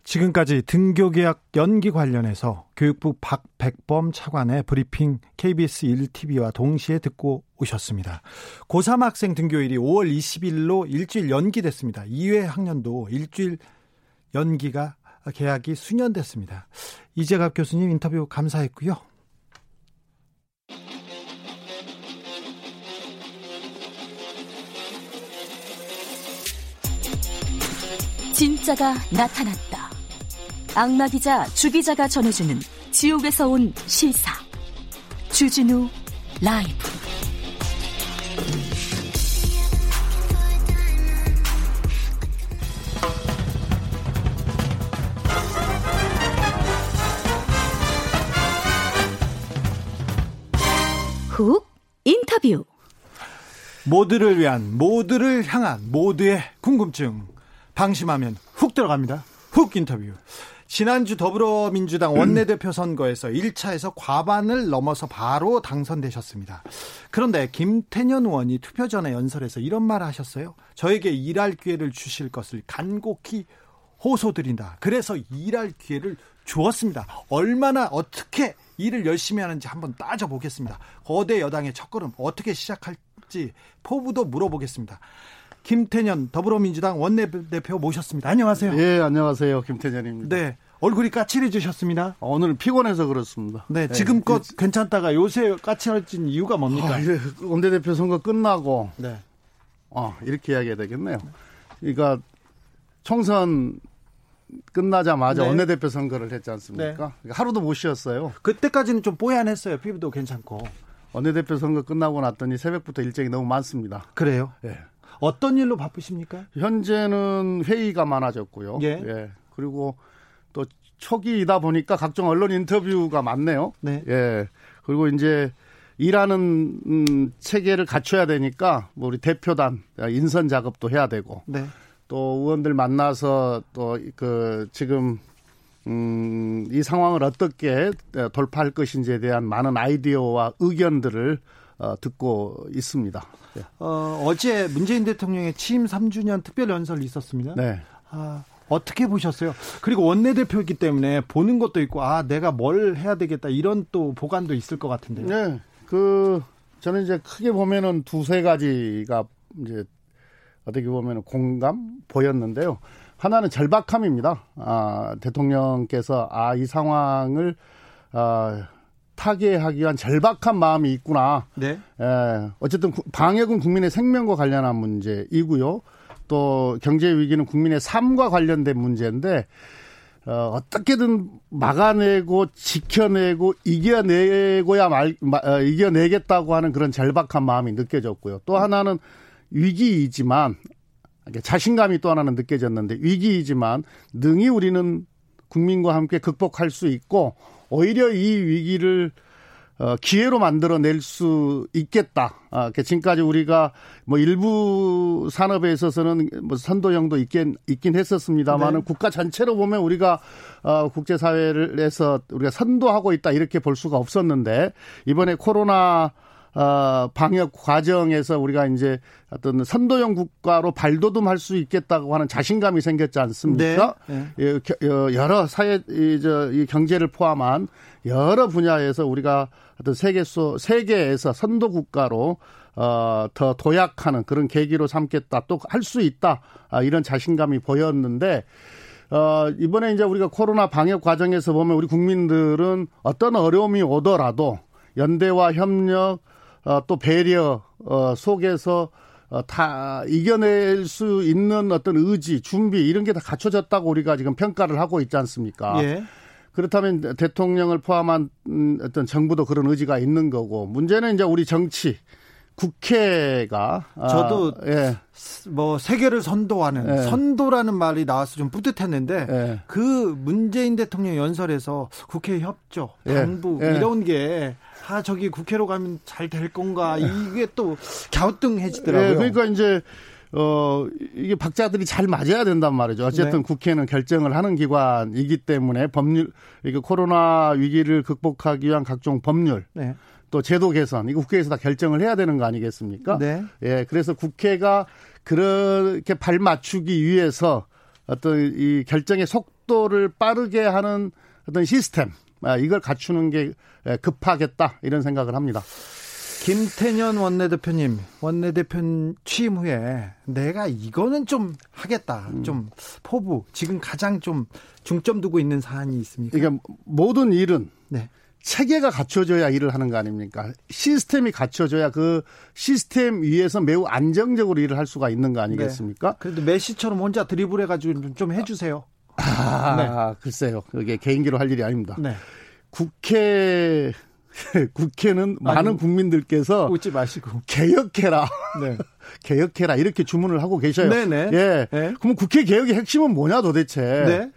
지금까지 등교 계약 연기 관련해서 교육부 박백범 차관의 브리핑 KBS 1TV와 동시에 듣고 오셨습니다. 고3 학생 등교일이 5월 20일로 일주일 연기됐습니다. 2회 학년도 일주일 연기가 계약이 수년됐습니다. 이재갑 교수님 인터뷰 감사했고요. 진짜가 나타났다. 악마 기자 주 기자가 전해주는 지옥에서 온 실사. 주진우 라이브. 훅 인터뷰. 모두를 위한 모두를 향한 모두의 궁금증. 방심하면 훅 들어갑니다. 훅 인터뷰. 지난주 더불어민주당 원내대표 선거에서 1차에서 과반을 넘어서 바로 당선되셨습니다. 그런데 김태년 의원이 투표 전에 연설에서 이런 말을 하셨어요. 저에게 일할 기회를 주실 것을 간곡히 호소드린다. 그래서 일할 기회를 주었습니다. 얼마나 어떻게 일을 열심히 하는지 한번 따져보겠습니다. 거대 여당의 첫걸음 어떻게 시작할지 포부도 물어보겠습니다. 김태년 더불어민주당 원내대표 모셨습니다. 안녕하세요. 예, 안녕하세요. 김태년입니다. 네. 얼굴이 까칠해지셨습니다. 어, 오늘 피곤해서 그렇습니다. 네, 네. 지금껏 네. 괜찮다가 요새 까칠해진 이유가 뭡니까? 아, 원내대표 선거 끝나고 네. 어, 이렇게 이야기해야 되겠네요. 그러니까 총선 끝나자마자 네. 원내대표 선거를 했지 않습니까? 네. 그러니까 하루도 못 쉬었어요. 그때까지는 좀 뽀얀했어요. 피부도 괜찮고. 원내대표 선거 끝나고 났더니 새벽부터 일정이 너무 많습니다. 그래요? 예. 어떤 일로 바쁘십니까? 현재는 회의가 많아졌고요. 예. 예. 그리고 또 초기이다 보니까 각종 언론 인터뷰가 많네요. 네. 예. 그리고 이제 일하는 음, 체계를 갖춰야 되니까 뭐 우리 대표단 인선 작업도 해야 되고 네. 또 의원들 만나서 또 그 지금 음, 이 상황을 어떻게 돌파할 것인지에 대한 많은 아이디어와 의견들을 어, 듣고 있습니다. 네. 어, 어제 문재인 대통령의 취임 3주년 특별 연설이 있었습니다. 네. 아, 어떻게 보셨어요? 그리고 원내대표이기 때문에 보는 것도 있고, 아, 내가 뭘 해야 되겠다, 이런 또 보관도 있을 것 같은데요. 네. 그, 저는 이제 크게 보면은 두세 가지가 이제 어떻게 보면 공감 보였는데요. 하나는 절박함입니다. 아, 대통령께서 아, 이 상황을 아, 타개하기 위한 절박한 마음이 있구나. 네. 예, 어쨌든 방역은 국민의 생명과 관련한 문제이고요. 또 경제 위기는 국민의 삶과 관련된 문제인데 어, 어떻게든 막아내고 지켜내고 이겨내고야 말 어, 이겨내겠다고 하는 그런 절박한 마음이 느껴졌고요. 또 하나는 위기이지만 자신감이 또 하나는 느껴졌는데 위기이지만 능히 우리는 국민과 함께 극복할 수 있고 오히려 이 위기를 어, 기회로 만들어낼 수 있겠다. 아, 지금까지 우리가 뭐 일부 산업에 있어서는 뭐 선도형도 있긴 있긴 했었습니다만은 네. 국가 전체로 보면 우리가 어, 국제사회를해서 우리가 선도하고 있다 이렇게 볼 수가 없었는데 이번에 코로나 어, 방역 과정에서 우리가 이제 어떤 선도형 국가로 발돋움할 수 있겠다고 하는 자신감이 생겼지 않습니까? 네. 네. 여러 사회 이, 저, 이 경제를 포함한 여러 분야에서 우리가 어떤 세계소 세계에서 선도 국가로 어, 더 도약하는 그런 계기로 삼겠다 또 할 수 있다 아, 이런 자신감이 보였는데 어, 이번에 이제 우리가 코로나 방역 과정에서 보면 우리 국민들은 어떤 어려움이 오더라도 연대와 협력 어, 또 배려 어, 속에서 어, 다 이겨낼 수 있는 어떤 의지, 준비 이런 게 다 갖춰졌다고 우리가 지금 평가를 하고 있지 않습니까? 예. 그렇다면 대통령을 포함한 음, 어떤 정부도 그런 의지가 있는 거고 문제는 이제 우리 정치 국회가 아, 저도 아, 예. 뭐 세계를 선도하는 예. 선도라는 말이 나와서 좀 뿌듯했는데 예. 그 문재인 대통령 연설에서 국회 협조, 예. 당부 예. 이런 게 아, 저기 국회로 가면 잘 될 건가, 이게 또 갸우뚱해지더라고요. 네, 그러니까 이제, 어, 이게 박자들이 잘 맞아야 된단 말이죠. 어쨌든 네. 국회는 결정을 하는 기관이기 때문에 법률, 이게 코로나 위기를 극복하기 위한 각종 법률. 네. 또 제도 개선, 이거 국회에서 다 결정을 해야 되는 거 아니겠습니까? 네. 예, 그래서 국회가 그렇게 발 맞추기 위해서 어떤 이 결정의 속도를 빠르게 하는 어떤 시스템, 아, 이걸 갖추는 게 급하겠다 이런 생각을 합니다. 김태년 원내대표님, 원내대표 취임 후에 내가 이거는 좀 하겠다. 음. 좀 포부. 지금 가장 좀 중점 두고 있는 사안이 있습니까? 그러니까 모든 일은 네. 체계가 갖춰져야 일을 하는 거 아닙니까? 시스템이 갖춰져야 그 시스템 위에서 매우 안정적으로 일을 할 수가 있는 거 아니겠습니까? 네. 그래도 메시처럼 혼자 드리블 해가지고 좀 해주세요. 아, 네. 글쎄요. 그게 개인기로 할 일이 아닙니다. 네. 국회 국회는 아니, 많은 국민들께서 웃지 마시고 개혁해라. 네. 개혁해라 이렇게 주문을 하고 계셔요. 네네. 예. 네. 그럼 국회 개혁의 핵심은 뭐냐 도대체? 네.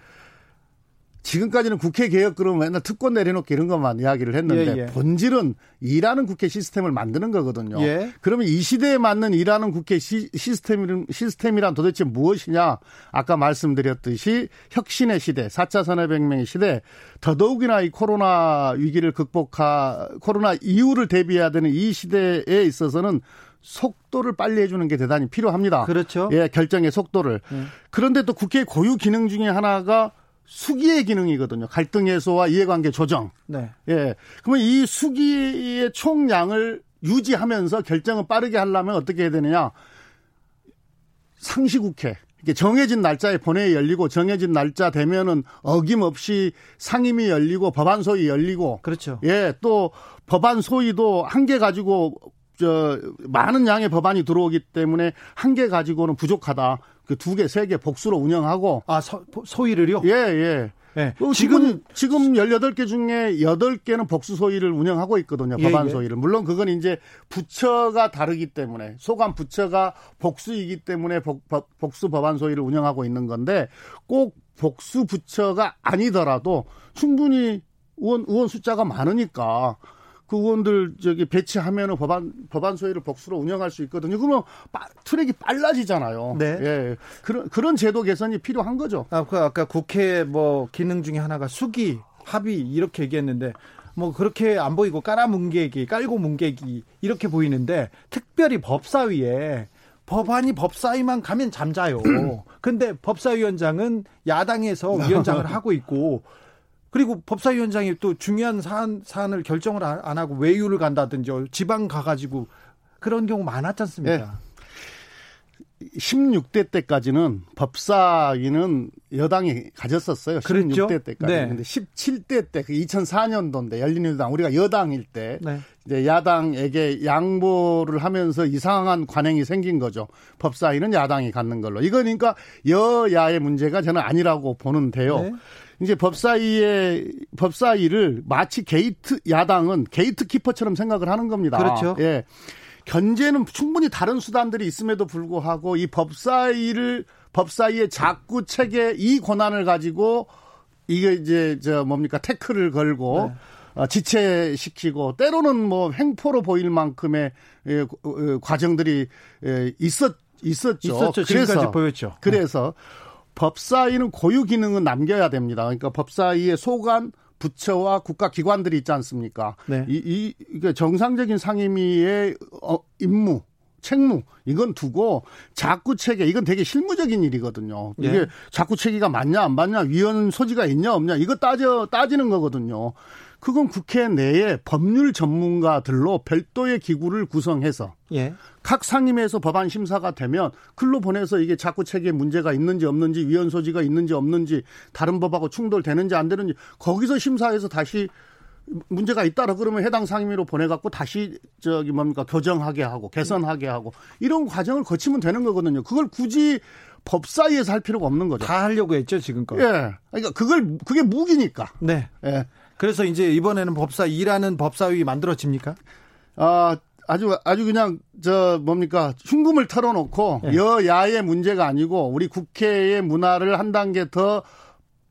지금까지는 국회 개혁 그러면 맨날 특권 내려놓기 이런 것만 이야기를 했는데 예, 예. 본질은 일하는 국회 시스템을 만드는 거거든요. 예. 그러면 이 시대에 맞는 일하는 국회 시, 스템 시스템이란 도대체 무엇이냐? 아까 말씀드렸듯이 혁신의 시대, 4차 산업혁명의 시대, 더더욱이나 이 코로나 위기를 극복하, 코로나 이후를 대비해야 되는 이 시대에 있어서는 속도를 빨리 해주는 게 대단히 필요합니다. 그렇죠. 예, 결정의 속도를. 음. 그런데 또 국회 고유 기능 중에 하나가 수기의 기능이거든요. 갈등 해소와 이해관계 조정. 네. 예. 그러면 이 수기의 총량을 유지하면서 결정을 빠르게 하려면 어떻게 해야 되느냐? 상시국회. 이게 정해진 날짜에 본회의 열리고 정해진 날짜 되면은 어김없이 상임위 열리고 법안 소위 열리고 그렇죠. 예, 또 법안 소위도 한 개 가지고 저 많은 양의 법안이 들어오기 때문에 한 개 가지고는 부족하다. 그 두 개, 세 개 복수로 운영하고 아, 소, 소위를요? 예, 예. 네. 지금 지금 18개 중에 8개는 복수 소위를 운영하고 있거든요. 예, 법안 예. 소위를. 물론 그건 이제 부처가 다르기 때문에 소관 부처가 복수이기 때문에 복, 복 수 법안 소위를 운영하고 있는 건데 꼭 복수 부처가 아니더라도 충분히 의원 의원 숫자가 많으니까 그 의원들 저기 배치하면은 법안 법안 소위를 복수로 운영할 수 있거든요. 그러면 빠, 트랙이 빨라지잖아요. 네. 예. 그런 그런 제도 개선이 필요한 거죠. 아, 그 아까 국회 뭐 기능 중에 하나가 수기 합의 이렇게 얘기했는데 뭐 그렇게 안 보이고 깔아 뭉개기, 깔고 뭉개기 이렇게 보이는데 특별히 법사위에 법안이 법사위만 가면 잠자요. 근데 법사위원장은 야당에서 위원장을 하고 있고 그리고 법사위원장이 또 중요한 사안, 사안을 결정을 안 하고 외유를 간다든지 지방 가가지고 그런 경우 많았지 않습니까? 네. 16대 때까지는 법사위는 여당이 가졌었어요. 그랬죠? 16대 때까지. 네. 근데 17대 때, 그 2004년도인데 열린우리당 우리가 여당일 때 네. 이제 야당에게 양보를 하면서 이상한 관행이 생긴 거죠. 법사위는 야당이 갖는 걸로. 이거니까 여야의 문제가 저는 아니라고 보는데요. 네. 이제 법사위의 법사위를 마치 게이트 야당은 gatekeeper처럼 생각을 하는 겁니다. 그렇죠. 예. 견제는 충분히 다른 수단들이 있음에도 불구하고 이 법사위를 법사위의 자꾸 체계 이 권한을 가지고 이게 이제 저 뭡니까 태클을 걸고 네. 어, 지체시키고 때로는 뭐 횡포로 보일 만큼의 예, 어, 과정들이 예, 있었 있었죠. 있었죠. 그래서 보였죠. 그래서 법사위는 고유 기능은 남겨야 됩니다. 그러니까 법사위의 소관 부처와 국가 기관들이 있지 않습니까? 네. 이, 이, 이게 정상적인 상임위의 어, 임무, 책무, 이건 두고 자꾸 체계, 이건 되게 실무적인 일이거든요. 이게 네. 자꾸 체계가 맞냐, 안 맞냐, 위헌 소지가 있냐, 없냐, 이거 따져, 따지는 거거든요. 그건 국회 내에 법률 전문가들로 별도의 기구를 구성해서 예. 각 상임위에서 법안 심사가 되면 글로 보내서 이게 자꾸 체계에 문제가 있는지 없는지 위헌 소지가 있는지 없는지 다른 법하고 충돌되는지 안 되는지 거기서 심사해서 다시 문제가 있다라 그러면 해당 상임위로 보내갖고 다시 저기 뭡니까 교정하게 하고 개선하게 하고 이런 과정을 거치면 되는 거거든요. 그걸 굳이 법사위에서 할 필요가 없는 거죠. 다 하려고 했죠 지금껏. 예. 그러니까 그걸 그게 무기니까. 네. 예. 그래서 이제 이번에는 법사 일하는 법사위 만들어집니까? 아 아주 아주 그냥 저 뭡니까 흉금을 털어놓고 네. 여야의 문제가 아니고 우리 국회의 문화를 한 단계 더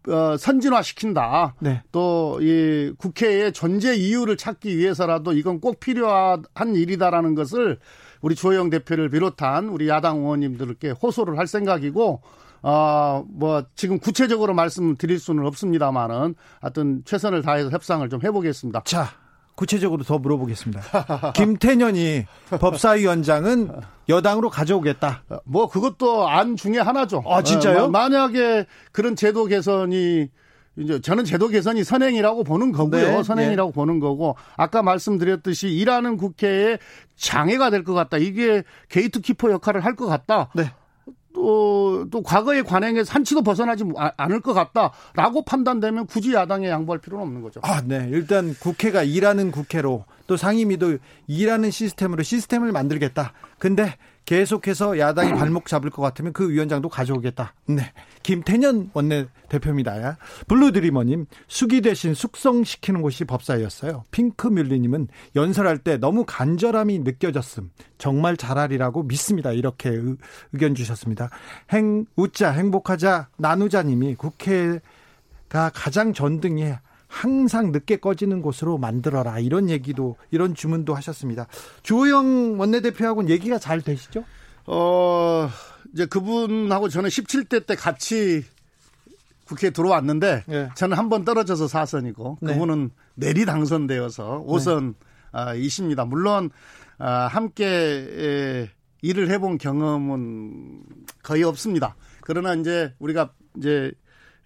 어, 선진화시킨다. 네. 또이 국회의 존재 이유를 찾기 위해서라도 이건 꼭 필요한 일이다라는 것을 우리 주호영 대표를 비롯한 우리 야당 의원님들께 호소를 할 생각이고 어, 뭐, 지금 구체적으로 말씀드릴 수는 없습니다만은 하여튼 최선을 다해서 협상을 좀 해보겠습니다. 자, 구체적으로 더 물어보겠습니다. 김태년이 법사위원장은 여당으로 가져오겠다. 뭐, 그것도 안 중에 하나죠. 아, 진짜요? 어, 만약에 그런 제도 개선이 이제 저는 제도 개선이 선행이라고 보는 거고요. 네, 선행이라고 네. 보는 거고 아까 말씀드렸듯이 일하는 국회에 장애가 될 것 같다. 이게 게이트키퍼 역할을 할 것 같다. 네. 또, 또 과거의 관행에서 한치도 벗어나지 않을 것 같다라고 판단되면 굳이 야당에 양보할 필요는 없는 거죠. 아, 네. 일단 국회가 일하는 국회로 또 상임위도 일하는 시스템으로 시스템을 만들겠다. 근데 계속해서 야당이 발목 잡을 것 같으면 그 위원장도 가져오겠다. 네. 김태년 원내 대표입니다. 블루드리머님, 수기 대신 숙성시키는 곳이 법사였어요. 핑크뮬리님은 연설할 때 너무 간절함이 느껴졌음. 정말 잘하리라고 믿습니다. 이렇게 의, 견 주셨습니다. 행, 웃자, 행복하자, 나누자님이 국회가 가장 전등이 항상 늦게 꺼지는 곳으로 만들어라 이런 얘기도 이런 주문도 하셨습니다. 주호영 원내대표하고는 얘기가 잘 되시죠? 어 이제 그분하고 저는 17대 때 같이 국회에 들어왔는데 네. 저는 한 번 떨어져서 사선이고 네. 그분은 내리 당선되어서 5선 네. 아, 이십니다. 물론 아, 함께 일을 해본 경험은 거의 없습니다. 그러나 이제 우리가 이제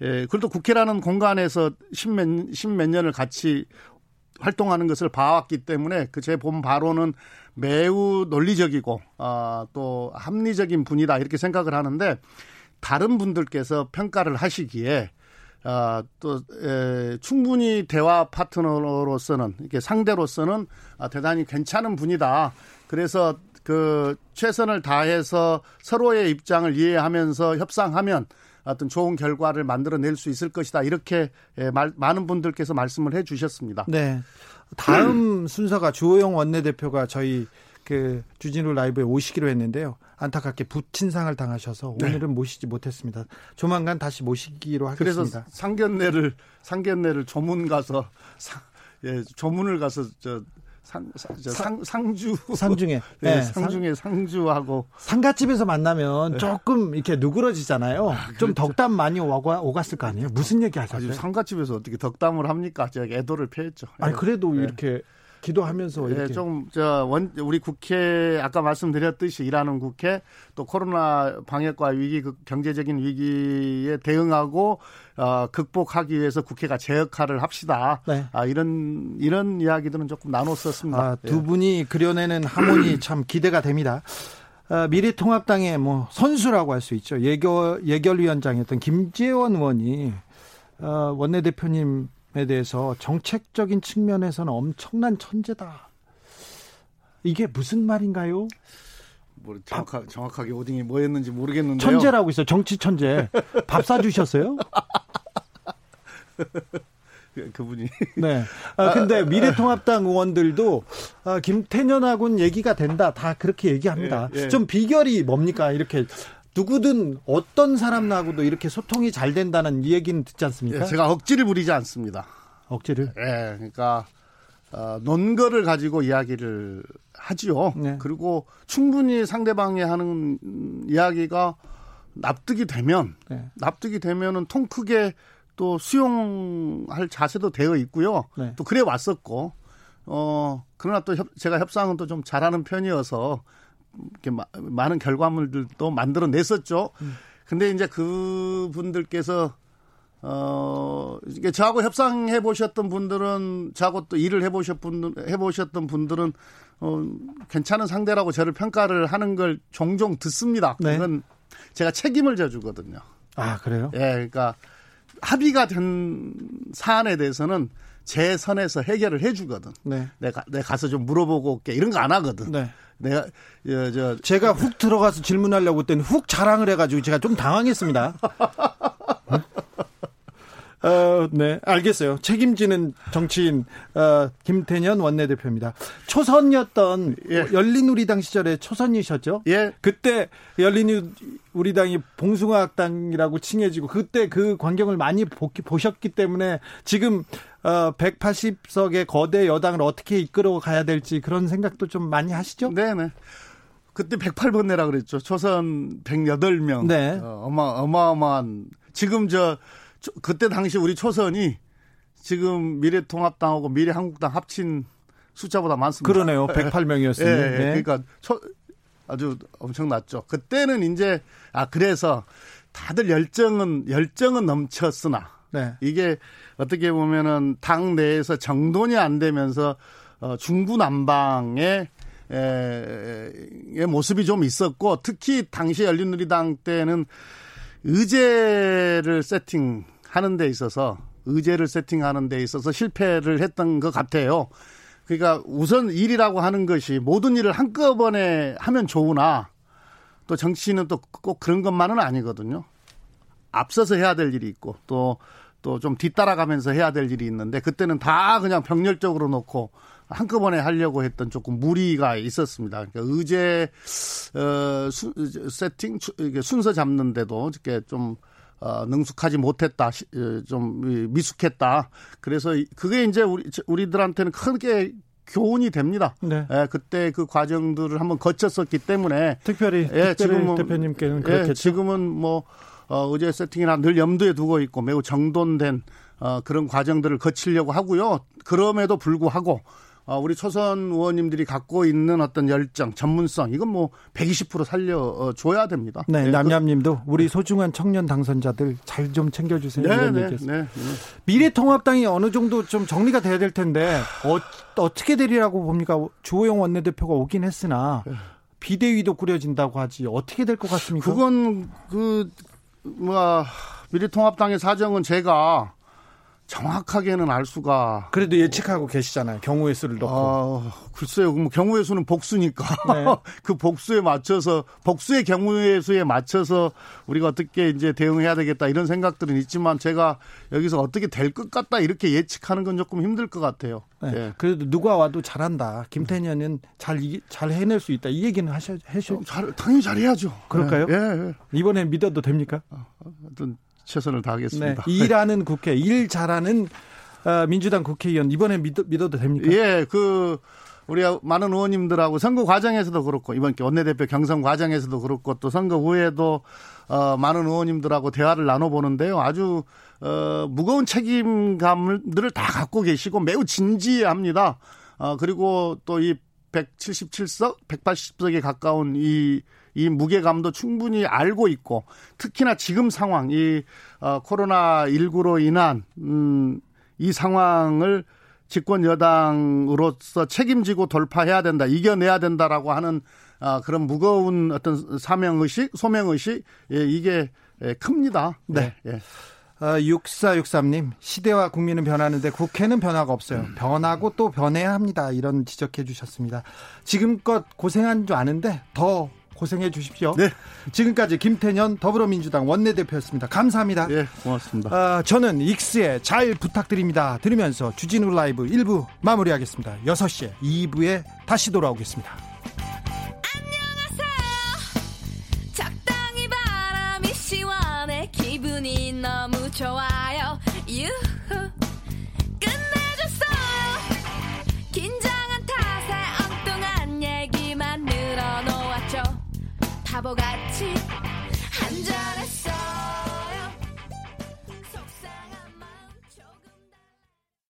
예, 그래도 국회라는 공간에서 십몇, 십몇 년을 같이 활동하는 것을 봐왔기 때문에 그 제 본 바로는 매우 논리적이고 어, 또 합리적인 분이다 이렇게 생각을 하는데 다른 분들께서 평가를 하시기에 어, 또 에, 충분히 대화 파트너로서는 이렇게 상대로서는 아, 대단히 괜찮은 분이다. 그래서 그 최선을 다해서 서로의 입장을 이해하면서 협상하면 어떤 좋은 결과를 만들어낼 수 있을 것이다. 이렇게 예, 말, 많은 분들께서 말씀을 해 주셨습니다. 네. 다음 순서가 주호영 원내대표가 저희 그 주진우 라이브에 오시기로 했는데요. 안타깝게 부친상을 당하셔서 네. 오늘은 네. 모시지 못했습니다. 조만간 다시 모시기로 하겠습니다. 그래서 상견례를 상견례를 조문 가서 상, 예, 조문을 가서 저 상, 상, 상 주. 상중에. 네, 네 상중에 상주하고. 상가집에서 만나면 네. 조금 이렇게 누그러지잖아요. 아, 그렇죠. 좀 덕담 많이 오가, 오갔을 거 아니에요? 무슨 얘기 하셨어요? 상가집에서 어떻게 덕담을 합니까? 제가 애도를 표했죠. 아니, 그래도 네. 이렇게 기도하면서 예, 이렇게 좀저 원 우리 국회 아까 말씀드렸듯이 일하는 국회 또 코로나 방역과 위기 그 경제적인 위기에 대응하고 어, 극복하기 위해서 국회가 제 역할을 합시다. 네. 아, 이런 이런 이야기들은 조금 나눴었습니다. 아, 두 분이 그려내는 하모니 참 기대가 됩니다. 아, 미래통합당의 뭐 선수라고 할 수 있죠. 예결 예결위원장이었던 김재원 의원이 어, 원내대표님 에 대해서 정책적인 측면에서는 엄청난 천재다. 이게 무슨 말인가요? 뭐 정확하, 정확하게 오딩이 뭐였는지 모르겠는데요. 천재라고 있어요. 정치 천재. 밥 사주셨어요? 그분이. 네. 아, 근데 미래통합당 의원들도 아, 김태년하고는 얘기가 된다. 다 그렇게 얘기합니다. 예, 예. 좀 비결이 뭡니까? 이렇게 누구든 어떤 사람하고도 이렇게 소통이 잘 된다는 이 얘기는 듣지 않습니까? 예, 제가 억지를 부리지 않습니다. 억지를. 예, 그러니까 어, 논거를 가지고 이야기를 하지요. 네. 그리고 충분히 상대방이 하는 이야기가 납득이 되면 네. 납득이 되면은 통 크게 또 수용할 자세도 되어 있고요. 네. 또 그래 왔었고 어 그러나 또 협, 제가 협상은 또 좀 잘하는 편이어서 이렇게 마, 많은 결과물들도 만들어 냈었죠. 음. 근데 이제 그분들께서 어, 이게 저하고 협상해 보셨던 분들은, 저하고 또 일을 해 보셨 분, 해 보셨던 분들은, 어, 괜찮은 상대라고 저를 평가를 하는 걸 종종 듣습니다. 네. 그건 제가 책임을 져주거든요. 아, 그래요? 예, 그러니까 합의가 된 사안에 대해서는 제 선에서 해결을 해주거든. 네. 내가, 내가 가서 좀 물어보고 올게. 이런 거 안 하거든. 네. 내가, 저, 저. 제가 훅 들어가서 질문하려고 했더니 훅 자랑을 해가지고 제가 좀 당황했습니다. 어, 네, 알겠어요. 책임지는 정치인 어, 김태년 원내대표입니다. 초선이었던 예. 열린우리당 시절에 초선이셨죠? 예. 그때 열린우리당이 봉숭아학당이라고 칭해지고 그때 그 광경을 많이 보, 보셨기 때문에 지금 어, 180석의 거대 여당을 어떻게 이끌어 가야 될지 그런 생각도 좀 많이 하시죠? 네 네. 그때 108번내라 그랬죠. 초선 108명. 네. 어, 어마, 어마어마한. 지금 저 그때 당시 우리 초선이 지금 미래통합당하고 미래한국당 합친 숫자보다 많습니다. 그러네요. 108명이었어요. 예, 네. 그러니까 초, 아주 엄청났죠. 그때는 이제 아 그래서 다들 열정은 열정은 넘쳤으나 네. 이게 어떻게 보면은 당 내에서 정돈이 안 되면서 어, 중구난방의 에, 의 모습이 좀 있었고 특히 당시 열린우리당 때는 의제를 세팅 하는 데 있어서 의제를 세팅하는 데 있어서 실패를 했던 것 같아요. 그러니까 우선 일이라고 하는 것이 모든 일을 한꺼번에 하면 좋으나 또 정치는 또꼭 그런 것만은 아니거든요. 앞서서 해야 될 일이 있고 또 또 좀 뒤따라가면서 해야 될 일이 있는데 그때는 다 그냥 병렬적으로 놓고 한꺼번에 하려고 했던 조금 무리가 있었습니다. 그러니까 의제 어, 수, 세팅 순서 잡는데도 이렇게 좀 어, 능숙하지 못했다, 어, 좀 미숙했다. 그래서 그게 이제 우리 우리들한테는 크게 교훈이 됩니다. 네. 예, 그때 그 과정들을 한번 거쳤었기 때문에 특별히, 예, 지금은 대표님께는 그렇겠죠. 예, 지금은 뭐 어, 의제 세팅이나 늘 염두에 두고 있고 매우 정돈된 어, 그런 과정들을 거치려고 하고요. 그럼에도 불구하고 어, 우리 초선 의원님들이 갖고 있는 어떤 열정, 전문성 이건 뭐 120% 살려줘야 됩니다. 네, 네 남냠님도 우리 소중한 청년 당선자들 잘 좀 챙겨주세요. 네, 네, 네, 네, 미래통합당이 어느 정도 좀 정리가 돼야 될 텐데 어, 어떻게 되리라고 봅니까? 주호영 원내대표가 오긴 했으나 비대위도 꾸려진다고 하지 어떻게 될 것 같습니까? 그건 그뭐 미래통합당의 사정은 제가 정확하게는 알 수가 그래도 예측하고 계시잖아요. 경우의 수를 넣고. 아, 글쎄요. 뭐 경우의 수는 복수니까 네. 그 복수에 맞춰서 복수의 경우의 수에 맞춰서 우리가 어떻게 이제 대응해야 되겠다 이런 생각들은 있지만 제가 여기서 어떻게 될 것 같다 이렇게 예측하는 건 조금 힘들 것 같아요. 네. 네. 그래도 누가 와도 잘한다. 김태년은 잘, 잘 해낼 수 있다. 이 얘기는 하셔, 하셔. 잘, 당연히 잘해야죠. 그럴까요? 예, 예. 이번에 믿어도 됩니까? 어, 최선을 다하겠습니다. 네. 일하는 국회, 일 잘하는 어, 민주당 국회의원 이번에 믿어, 믿어 도 됩니까? 예, 그 우리 많은 의원님들하고 선거 과정에서도 그렇고 이번 원내대표 경선 과정에서도 그렇고 또 선거 후에도 어, 많은 의원님들하고 대화를 나눠보는데요. 아주 어, 무거운 책임감들을 다 갖고 계시고 매우 진지합니다. 어, 그리고 또 이 177석, 180석에 가까운 이 이 무게감도 충분히 알고 있고 특히나 지금 상황 이 어, 코로나 19로 인한 음, 이 상황을 집권 여당으로서 책임지고 돌파해야 된다, 이겨내야 된다라고 하는 아, 그런 무거운 어떤 사명 의식, 소명 의식 예, 이게 예, 큽니다. 네. 네. 예. 어, 6463님, 시대와 국민은 변하는데 국회는 변화가 없어요. 음. 변하고 또 변해야 합니다. 이런 지적해 주셨습니다. 지금껏 고생한 줄 아는데 더 고생해 주십시오. 네. 지금까지 김태년 더불어민주당 원내대표였습니다. 감사합니다. 네, 고맙습니다. 아, 저는 익스에 잘 부탁드립니다. 들으면서 주진우 라이브 1부 마무리하겠습니다. 6시에 2부에 다시 돌아오겠습니다. 적당히 바람이 시원해 기분이 너무 좋아 바보같이. 한잔했어